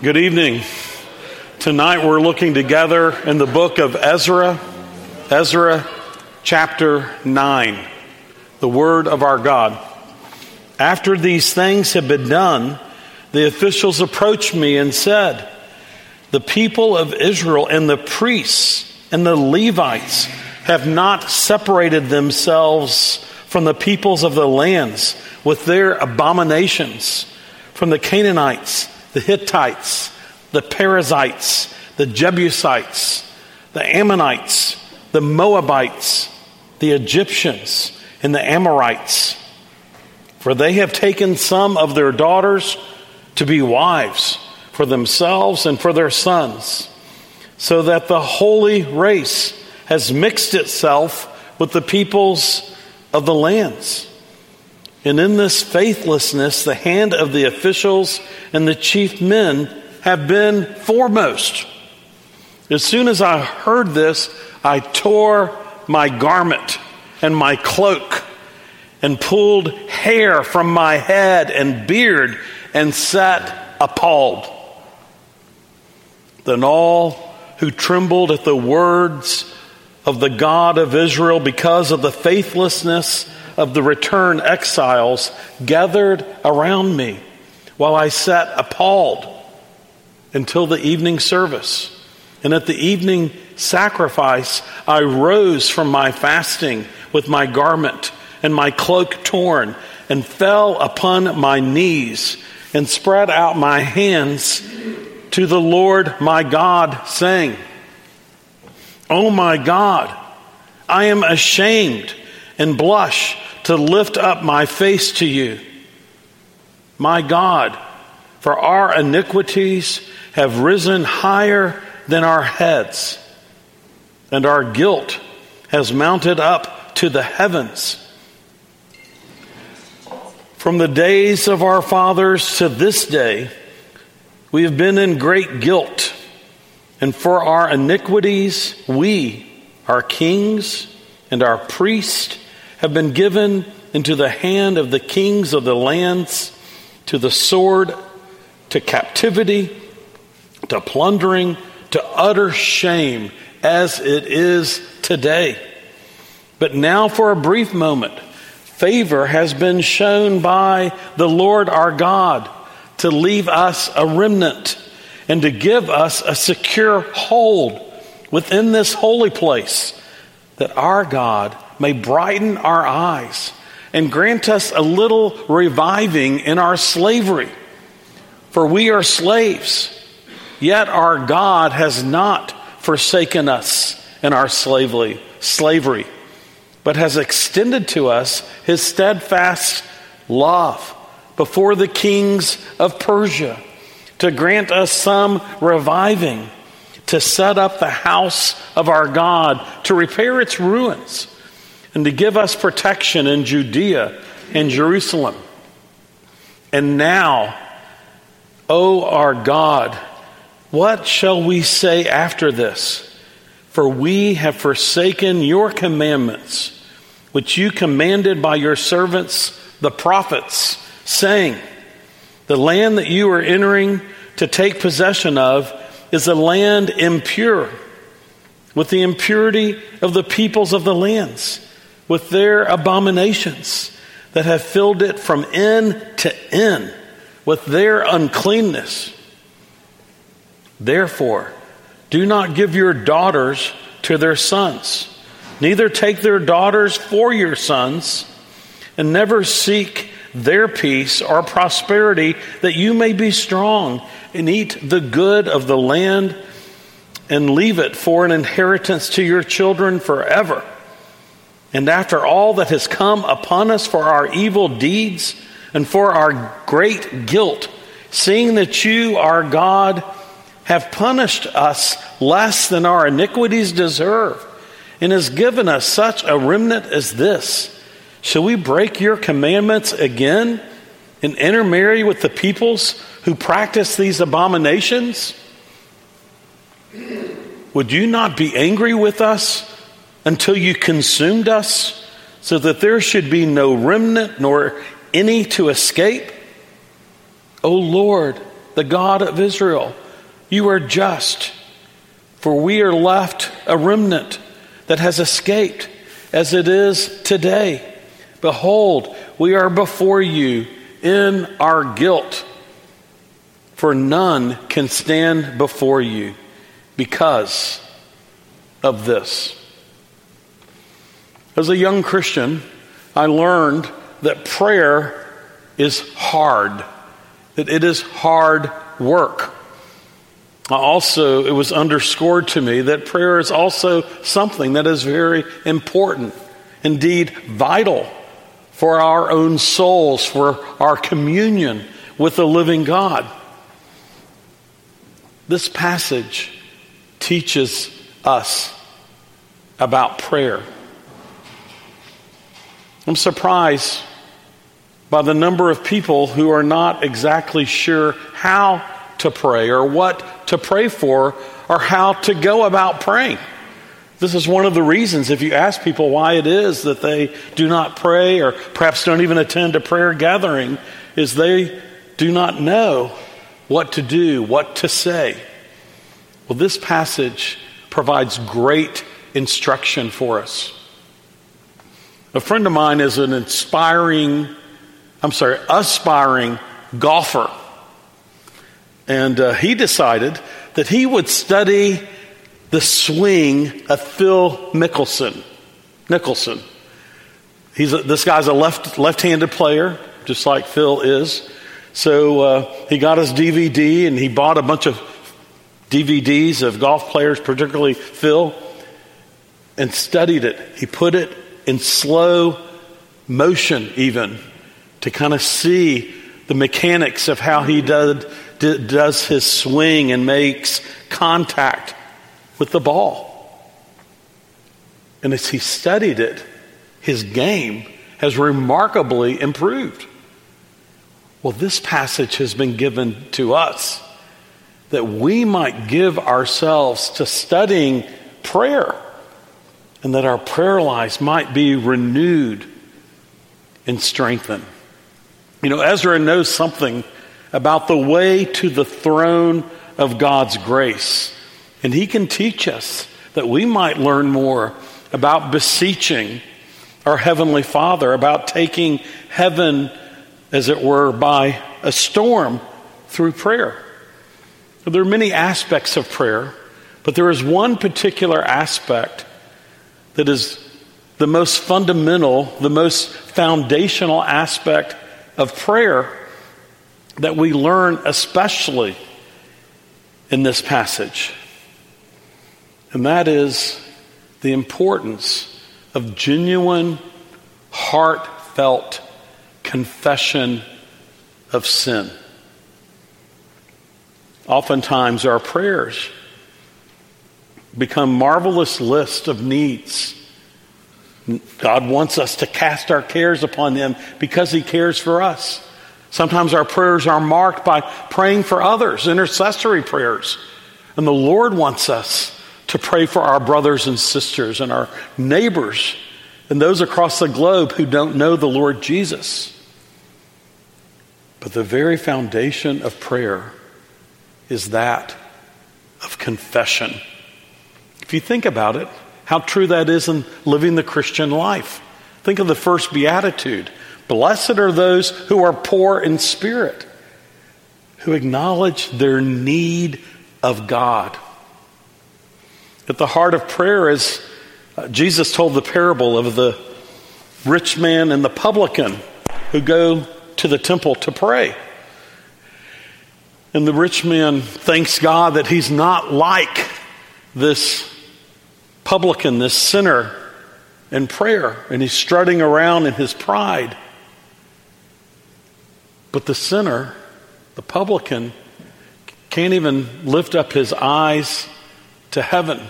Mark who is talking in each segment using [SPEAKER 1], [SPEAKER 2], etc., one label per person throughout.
[SPEAKER 1] Good evening. Tonight we're looking together in the book of Ezra, Ezra chapter 9, the word of our God. After these things had been done, the officials approached me and said, The people of Israel and the priests and the Levites have not separated themselves from the peoples of the lands with their abominations, from the Canaanites the Hittites, the Perizzites, the Jebusites, the Ammonites, the Moabites, the Egyptians, and the Amorites. For they have taken some of their daughters to be wives for themselves and for their sons, so that the holy race has mixed itself with the peoples of the lands. And in this faithlessness, the hand of the officials and the chief men have been foremost. As soon as I heard this, I tore my garment and my cloak and pulled hair from my head and beard and sat appalled. Then all who trembled at the words of the God of Israel because of the faithlessness of the returned exiles gathered around me while I sat appalled until the evening service. And at the evening sacrifice, I rose from my fasting with my garment and my cloak torn and fell upon my knees and spread out my hands to the Lord my God, saying, Oh my God, I am ashamed and blush to lift up my face to you. My God, for our iniquities have risen higher than our heads, and our guilt has mounted up to the heavens. From the days of our fathers to this day, we have been in great guilt, and for our iniquities, we, our kings and our priests, have been given into the hand of the kings of the lands to the sword, to captivity, to plundering, to utter shame, as it is today. But now, for a brief moment, favor has been shown by the Lord our God to leave us a remnant and to give us a secure hold within this holy place, that our God may brighten our eyes and grant us a little reviving in our slavery. For we are slaves, yet our God has not forsaken us in our slavery, slavery, but has extended to us his steadfast love before the kings of Persia to grant us some reviving, to set up the house of our God, to repair its ruins and to give us protection in Judea and Jerusalem. And now, O our God, what shall we say after this? For we have forsaken your commandments, which you commanded by your servants, the prophets, saying, The land that you are entering to take possession of is a land impure, with the impurity of the peoples of the lands with their abominations that have filled it from end to end with their uncleanness. Therefore, do not give your daughters to their sons, neither take their daughters for your sons, and never seek their peace or prosperity, that you may be strong and eat the good of the land and leave it for an inheritance to your children forever. And after all that has come upon us for our evil deeds and for our great guilt, seeing that you, our God, have punished us less than our iniquities deserve, and has given us such a remnant as this, shall we break your commandments again and intermarry with the peoples who practice these abominations? Would you not be angry with us? Until you consumed us, so that there should be no remnant nor any to escape? O Lord, the God of Israel. You are just, for we are left a remnant that has escaped as it is today. Behold, we are before you in our guilt, for none can stand before you because of this. As a young Christian, I learned that prayer is hard, that it is hard work. Also, it was underscored to me that prayer is also something that is very important, indeed vital for our own souls, for our communion with the living God. This passage teaches us about prayer. I'm surprised by the number of people who are not exactly sure how to pray or what to pray for or how to go about praying. This is one of the reasons, if you ask people why it is that they do not pray or perhaps don't even attend a prayer gathering, is they do not know what to do, what to say. Well, this passage provides great instruction for us. A friend of mine is an inspiring, I'm sorry, aspiring golfer. And uh, he decided that he would study the swing of Phil Mickelson. Nicholson. He's a, this guy's a left left-handed player, just like Phil is. So uh, he got his DVD and he bought a bunch of DVDs of golf players, particularly Phil, and studied it. He put it in slow motion, even to kind of see the mechanics of how he did, does his swing and makes contact with the ball. And as he studied it, his game has remarkably improved. Well, this passage has been given to us that we might give ourselves to studying prayer and that our prayer lives might be renewed and strengthened. You know, Ezra knows something about the way to the throne of God's grace. And he can teach us that we might learn more about beseeching our Heavenly Father, about taking heaven, as it were, by a storm through prayer. There are many aspects of prayer, but there is one particular aspect that is the most fundamental, the most foundational aspect of prayer that we learn, especially in this passage. And that is the importance of genuine, heartfelt confession of sin. Oftentimes, our prayers become marvelous lists of needs. God wants us to cast our cares upon Him because He cares for us. Sometimes our prayers are marked by praying for others, intercessory prayers. And the Lord wants us to pray for our brothers and sisters and our neighbors and those across the globe who don't know the Lord Jesus. But the very foundation of prayer is that of confession. If you think about it, how true that is in living the Christian life. Think of the first beatitude Blessed are those who are poor in spirit, who acknowledge their need of God. At the heart of prayer is uh, Jesus told the parable of the rich man and the publican who go to the temple to pray. And the rich man thanks God that he's not like this publican, this sinner in prayer, and he's strutting around in his pride. But the sinner, the publican, can't even lift up his eyes to heaven.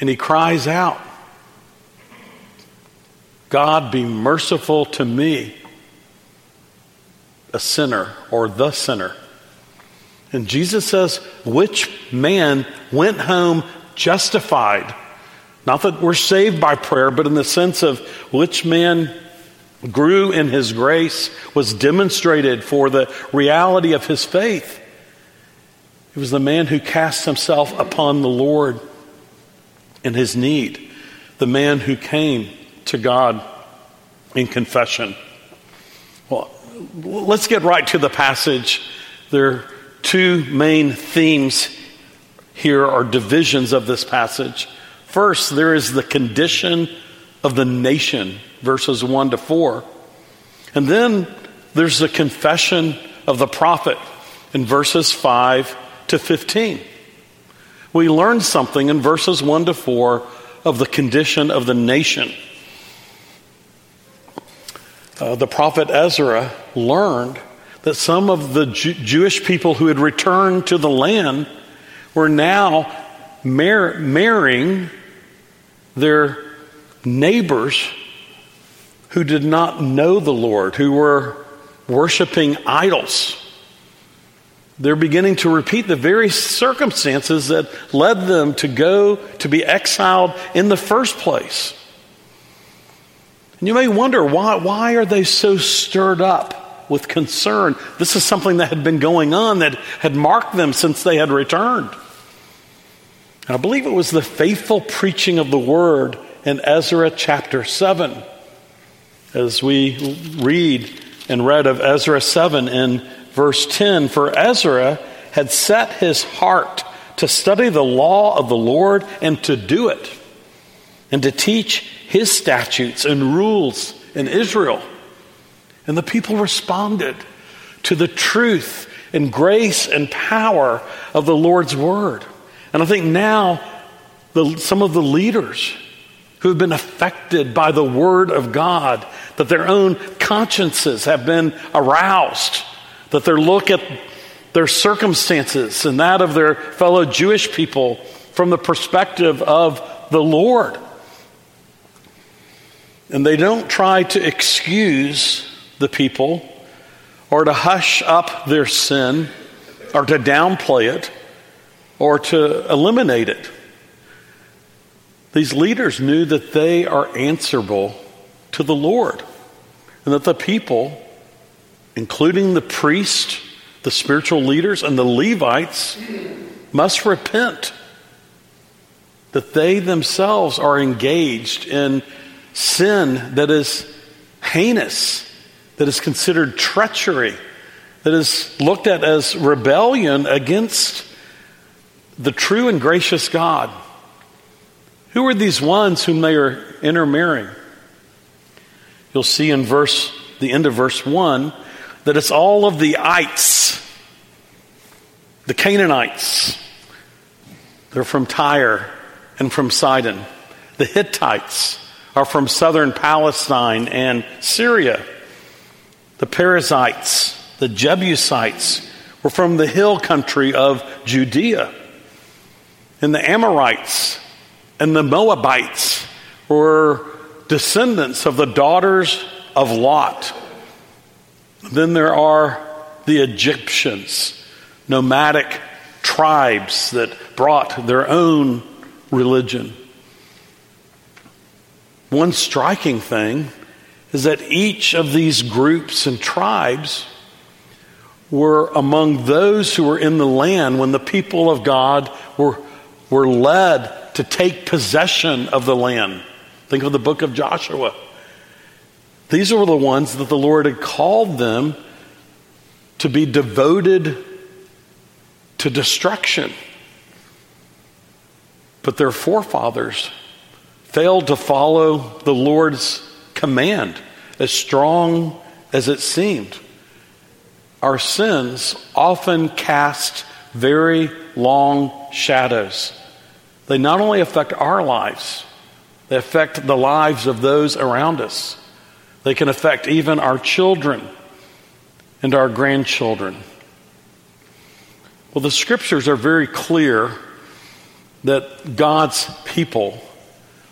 [SPEAKER 1] And he cries out, God, be merciful to me, a sinner or the sinner. And Jesus says, which man went home justified? Not that we're saved by prayer, but in the sense of which man grew in his grace, was demonstrated for the reality of his faith. It was the man who cast himself upon the Lord in his need, the man who came to God in confession. Well, let's get right to the passage. There are two main themes here, or divisions of this passage. First, there is the condition of the nation, verses 1 to 4. And then there's the confession of the prophet in verses 5 to 15. We learn something in verses 1 to 4 of the condition of the nation. Uh, the prophet Ezra learned that some of the Jew- Jewish people who had returned to the land were now mar- marrying their neighbors who did not know the Lord, who were worshiping idols. They're beginning to repeat the very circumstances that led them to go to be exiled in the first place. And you may wonder why, why are they so stirred up with concern? This is something that had been going on that had marked them since they had returned. And I believe it was the faithful preaching of the word in Ezra chapter 7. As we read and read of Ezra 7 in verse 10 For Ezra had set his heart to study the law of the Lord and to do it, and to teach his statutes and rules in Israel. And the people responded to the truth and grace and power of the Lord's word. And I think now the, some of the leaders who have been affected by the word of God, that their own consciences have been aroused, that they look at their circumstances and that of their fellow Jewish people from the perspective of the Lord. And they don't try to excuse the people or to hush up their sin or to downplay it or to eliminate it. These leaders knew that they are answerable to the Lord and that the people, including the priest, the spiritual leaders, and the Levites, must repent. That they themselves are engaged in sin that is heinous, that is considered treachery, that is looked at as rebellion against the true and gracious God. Who are these ones whom they are intermarrying? You'll see in verse the end of verse 1 that it's all of the ites, the Canaanites. They're from Tyre and from Sidon. The Hittites are from southern Palestine and Syria. The Perizzites, the Jebusites, were from the hill country of Judea. And the Amorites and the Moabites were descendants of the daughters of Lot. Then there are the Egyptians, nomadic tribes that brought their own religion. One striking thing is that each of these groups and tribes were among those who were in the land when the people of God were, were led to take possession of the land. Think of the book of Joshua. These were the ones that the Lord had called them to be devoted to destruction. But their forefathers failed to follow the Lord's command, as strong as it seemed. Our sins often cast very long shadows. They not only affect our lives, they affect the lives of those around us. They can affect even our children and our grandchildren. Well, the scriptures are very clear that God's people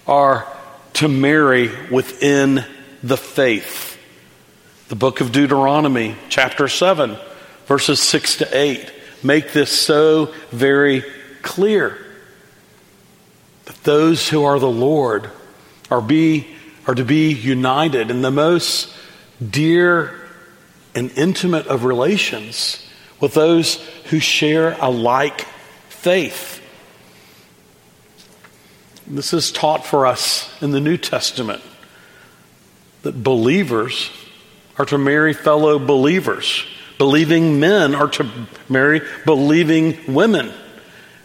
[SPEAKER 1] are to marry within the faith. The book of Deuteronomy, chapter 7, verses 6 to 8, make this so very clear that those who are the Lord are, be, are to be united in the most dear and intimate of relations with those who share a like faith. This is taught for us in the New Testament that believers are to marry fellow believers. Believing men are to marry believing women.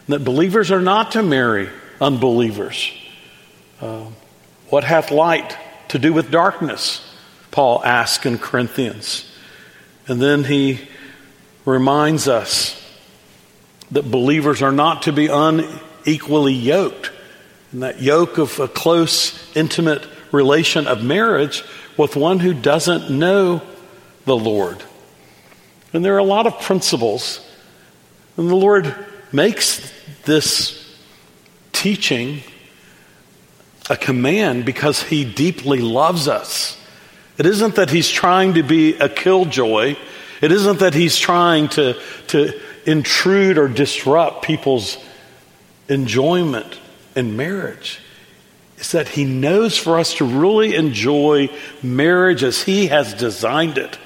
[SPEAKER 1] That believers are not to marry unbelievers. Uh, what hath light to do with darkness? Paul asks in Corinthians. And then he reminds us that believers are not to be unequally yoked. And that yoke of a close, intimate relation of marriage with one who doesn't know the Lord. And there are a lot of principles. And the Lord makes this teaching a command because he deeply loves us. It isn't that he's trying to be a killjoy. It isn't that he's trying to, to intrude or disrupt people's enjoyment in marriage. It's that he knows for us to really enjoy marriage as he has designed it.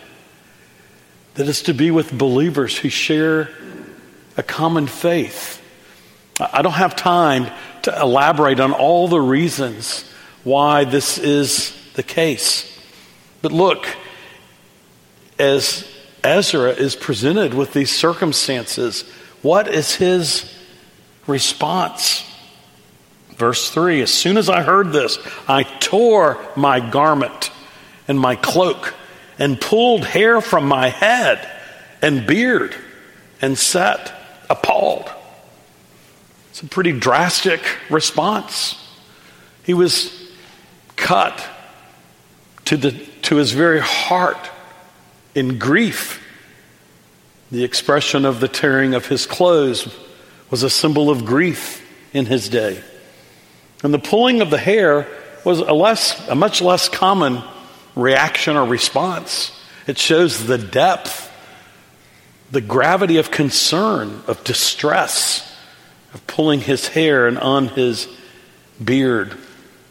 [SPEAKER 1] That is to be with believers who share a common faith. I don't have time to elaborate on all the reasons why this is the case. But look, as Ezra is presented with these circumstances, what is his response? Verse 3 As soon as I heard this, I tore my garment and my cloak and pulled hair from my head and beard and sat appalled. It's a pretty drastic response. He was cut to, the, to his very heart in grief. The expression of the tearing of his clothes was a symbol of grief in his day. And the pulling of the hair was a, less, a much less common reaction or response. It shows the depth, the gravity of concern, of distress of pulling his hair and on his beard.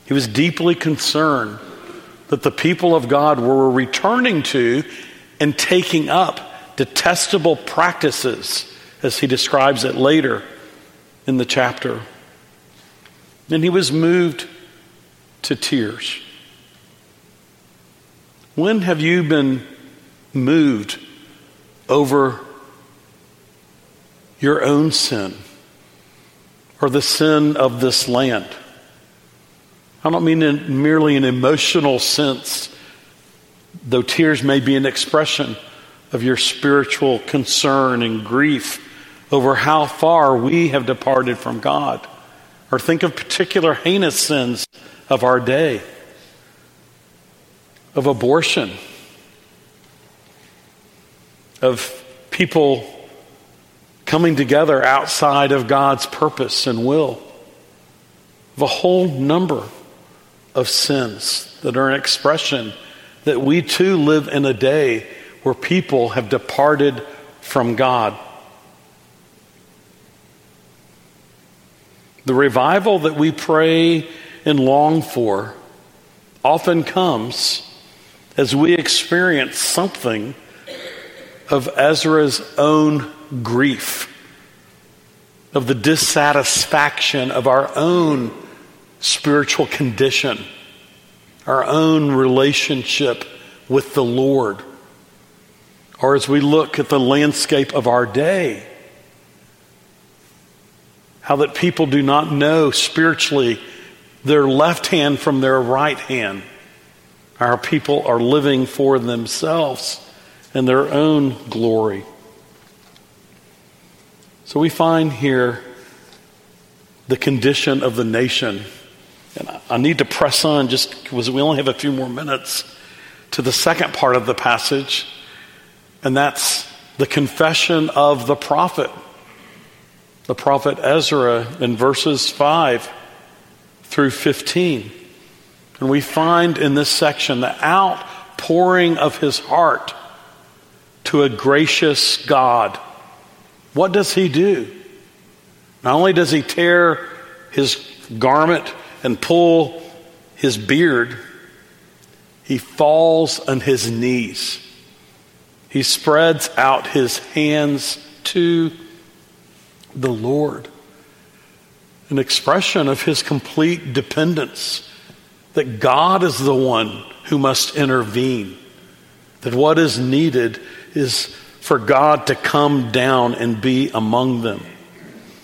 [SPEAKER 1] He was deeply concerned that the people of God were returning to and taking up detestable practices, as he describes it later in the chapter. And he was moved to tears. When have you been moved over your own sin? or the sin of this land. I don't mean in merely an emotional sense, though tears may be an expression of your spiritual concern and grief over how far we have departed from God. Or think of particular heinous sins of our day, of abortion, of people coming together outside of God's purpose and will. Of a whole number of sins that are an expression that we too live in a day where people have departed from God. The revival that we pray and long for often comes as we experience something of Ezra's own grief, of the dissatisfaction of our own spiritual condition, our own relationship with the Lord. Or as we look at the landscape of our day, how that people do not know spiritually their left hand from their right hand. Our people are living for themselves and their own glory. So we find here the condition of the nation. And I need to press on just because we only have a few more minutes to the second part of the passage, and that's the confession of the prophet. The prophet Ezra in verses 5 through 15. And we find in this section the outpouring of his heart to a gracious God what does he do? Not only does he tear his garment and pull his beard, he falls on his knees. he spreads out his hands to the Lord. An expression of his complete dependence that God is the one who must intervene, that what is needed is for God to come down and be among them.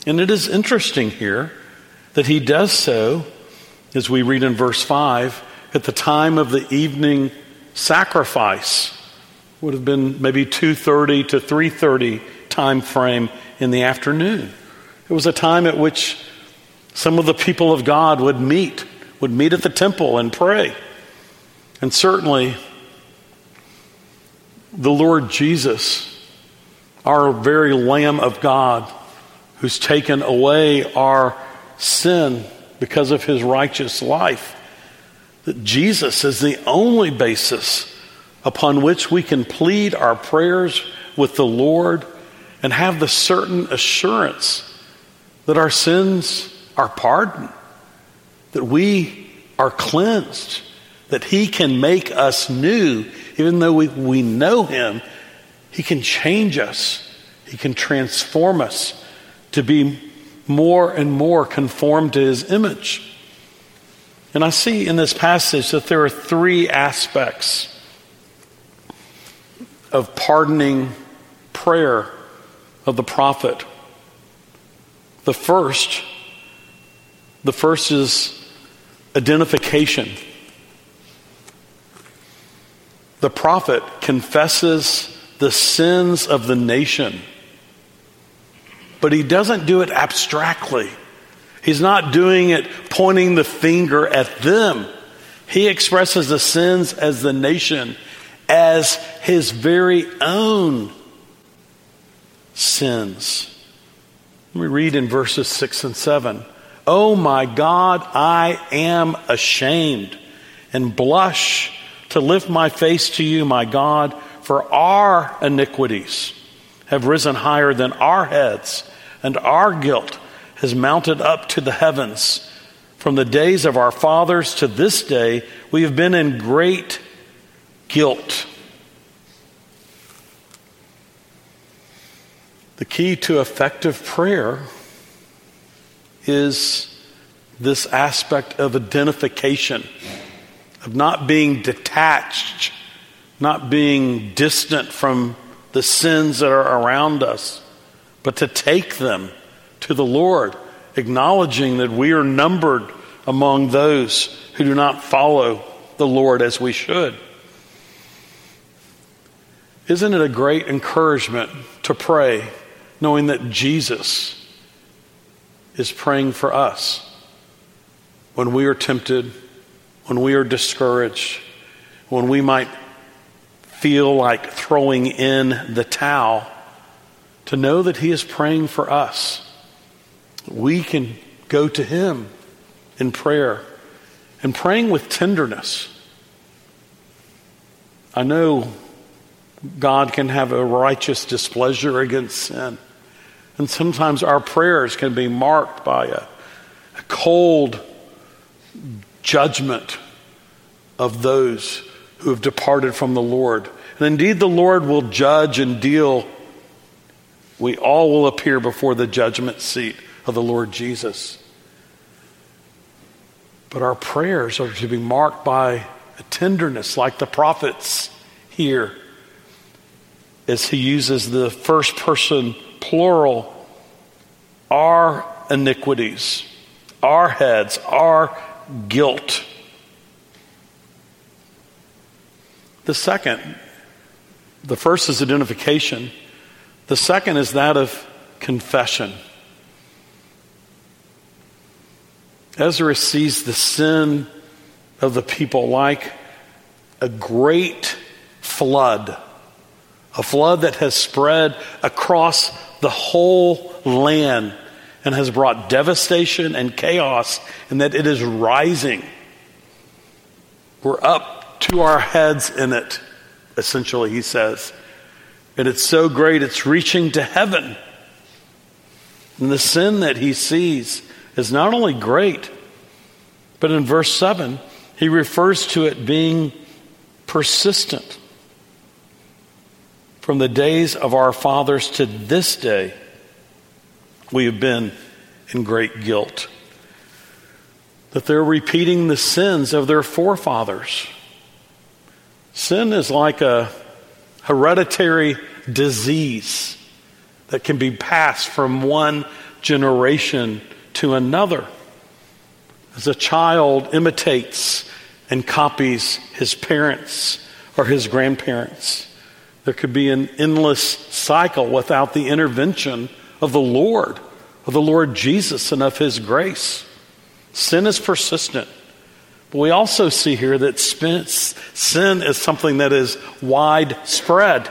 [SPEAKER 1] And it is interesting here that he does so, as we read in verse 5, at the time of the evening sacrifice. Would have been maybe 2:30 to 3:30 time frame in the afternoon. It was a time at which some of the people of God would meet, would meet at the temple and pray. And certainly the Lord Jesus our very Lamb of God who's taken away our sin because of his righteous life. That Jesus is the only basis upon which we can plead our prayers with the Lord and have the certain assurance that our sins are pardoned, that we are cleansed, that He can make us new, even though we, we know Him he can change us, He can transform us to be more and more conformed to His image. And I see in this passage that there are three aspects of pardoning prayer of the prophet. The first, the first is identification. The prophet confesses the sins of the nation. But he doesn't do it abstractly. He's not doing it pointing the finger at them. He expresses the sins as the nation as his very own sins. Me read in verses 6 and 7. Oh my God, I am ashamed and blush to lift my face to you, my God for our iniquities have risen higher than our heads, and our guilt has mounted up to the heavens. From the days of our fathers to this day, we have been in great guilt. The key to effective prayer is this aspect of identification, of not being detached not being distant from the sins that are around us, but to take them to the Lord, acknowledging that we are numbered among those who do not follow the Lord as we should. Isn't it a great encouragement to pray knowing that Jesus is praying for us when we are tempted, when we are discouraged, when we might feel like throwing in the towel, to know that He is praying for us. We can go to Him in prayer and praying with tenderness. I know God can have a righteous displeasure against sin. And sometimes our prayers can be marked by a, a cold judgment of those who have departed from the Lord. And indeed, the Lord will judge and deal. We all will appear before the judgment seat of the Lord Jesus. But our prayers are to be marked by a tenderness, like the prophets here, as he uses the first person plural, our iniquities, our heads, our guilt. The second, the first is identification, the second is that of confession. Ezra sees the sin of the people like a great flood, a flood that has spread across the whole land and has brought devastation and chaos, and that it is rising. We're up to our heads in it, essentially, he says. And it's so great, it's reaching to heaven. And the sin that he sees is not only great, but in verse 7, he refers to it being persistent. from the days of our fathers to this day, we have been in great guilt. That they're repeating the sins of their forefathers. Sin is like a hereditary disease that can be passed from one generation to another. As a child imitates and copies his parents or his grandparents, there could be an endless cycle without the intervention of the Lord, of the Lord Jesus, and of his grace. Sin is persistent. But we also see here that sin is something that is widespread.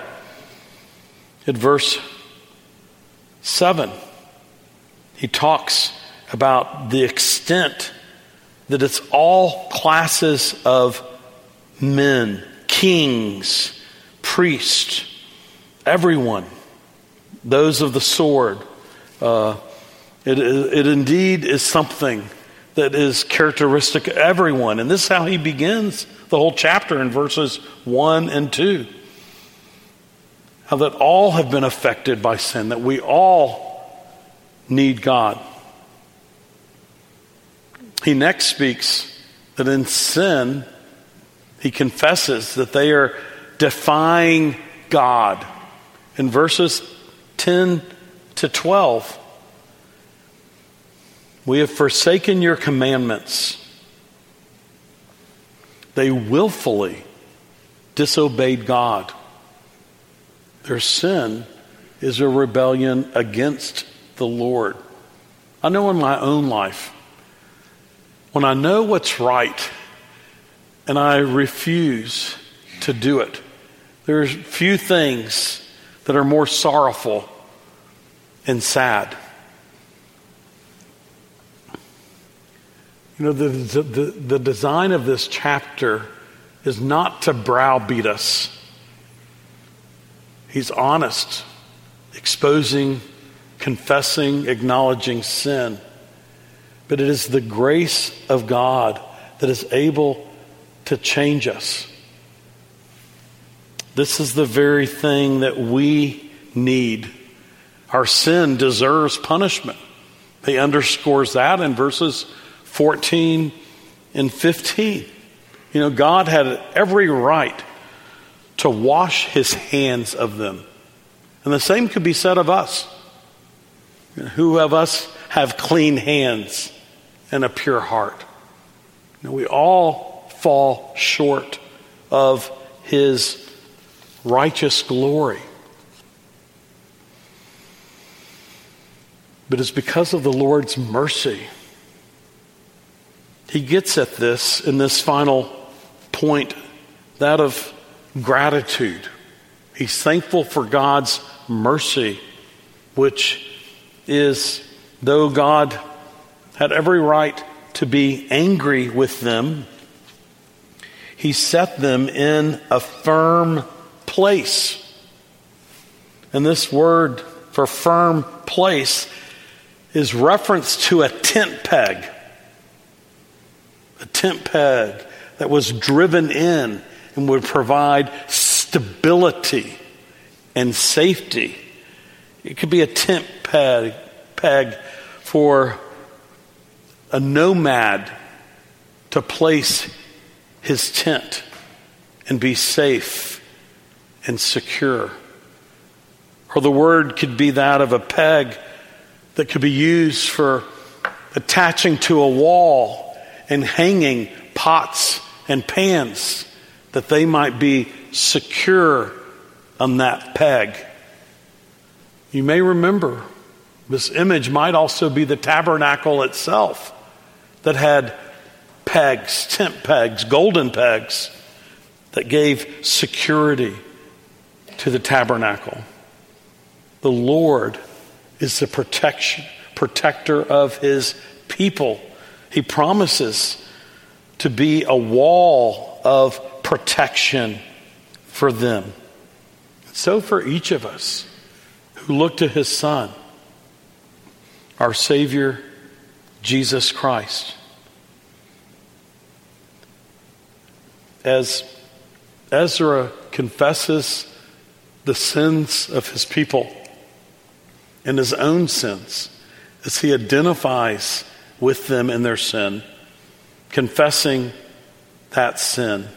[SPEAKER 1] In verse 7, he talks about the extent that it's all classes of men, kings, priests, everyone, those of the sword. Uh, it, it indeed is something that is characteristic of everyone. And this is how he begins the whole chapter in verses 1 and 2. How that all have been affected by sin, that we all need God. He next speaks that in sin, he confesses that they are defying God. In verses 10 to 12, we have forsaken your commandments. They willfully disobeyed God. Their sin is a rebellion against the Lord. I know in my own life, when I know what's right and I refuse to do it, there's few things that are more sorrowful and sad. You know, the, the, the design of this chapter is not to browbeat us. He's honest, exposing, confessing, acknowledging sin but it is the grace of God that is able to change us. This is the very thing that we need. Our sin deserves punishment. He underscores that in verses 14 and 15. You know, God had every right to wash his hands of them. And the same could be said of us. Who of us have clean hands? and a pure heart. Now, we all fall short of his righteous glory. But it's because of the Lord's mercy. He gets at this in this final point, that of gratitude. He's thankful for God's mercy, which is, though God had every right to be angry with them, he set them in a firm place. And this word for firm place is reference to a tent peg. A tent peg that was driven in and would provide stability and safety. It could be a tent peg, peg for a nomad to place his tent and be safe and secure. Or the word could be that of a peg that could be used for attaching to a wall and hanging pots and pans that they might be secure on that peg. You may remember this image might also be the tabernacle itself that had pegs, tent pegs, golden pegs that gave security to the tabernacle. The Lord is the protection, protector of his people. He promises to be a wall of protection for them. So, for each of us who look to his Son, our Savior Jesus Christ. As Ezra confesses the sins of his people and his own sins as he identifies with them in their sin, confessing that sin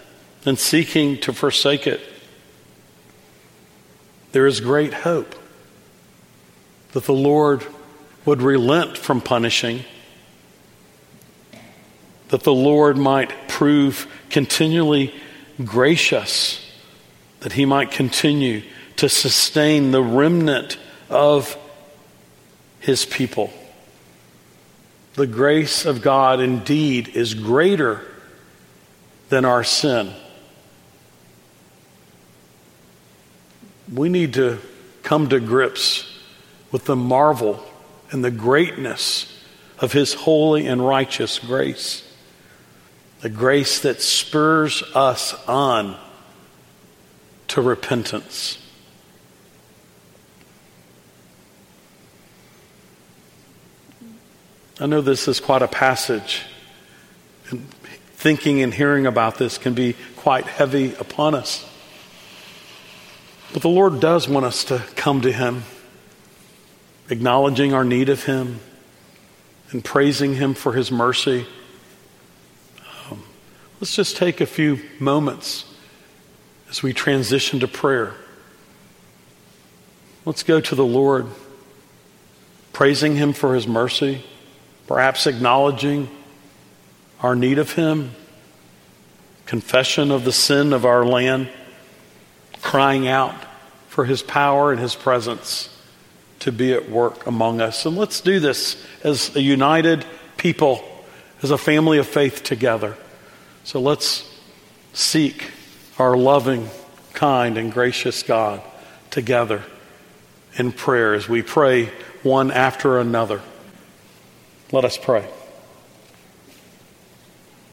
[SPEAKER 1] and seeking to forsake it. There is great hope that the Lord would relent from punishing, that the Lord might prove continually gracious, that he might continue to sustain the remnant of his people. The grace of God indeed is greater than our sin. We need to come to grips with the marvel and the greatness of His holy and righteous grace. The grace that spurs us on to repentance. I know this is quite a passage, and thinking and hearing about this can be quite heavy upon us. But the Lord does want us to come to Him, acknowledging our need of Him and praising Him for His mercy. Um, let's just take a few moments as we transition to prayer. Let's go to the Lord, praising Him for His mercy, perhaps acknowledging our need of Him, confession of the sin of our land crying out for his power and his presence to be at work among us. And let's do this as a united people, as a family of faith together. So let's seek our loving, kind, and gracious God together in prayer as we pray one after another. Let us pray.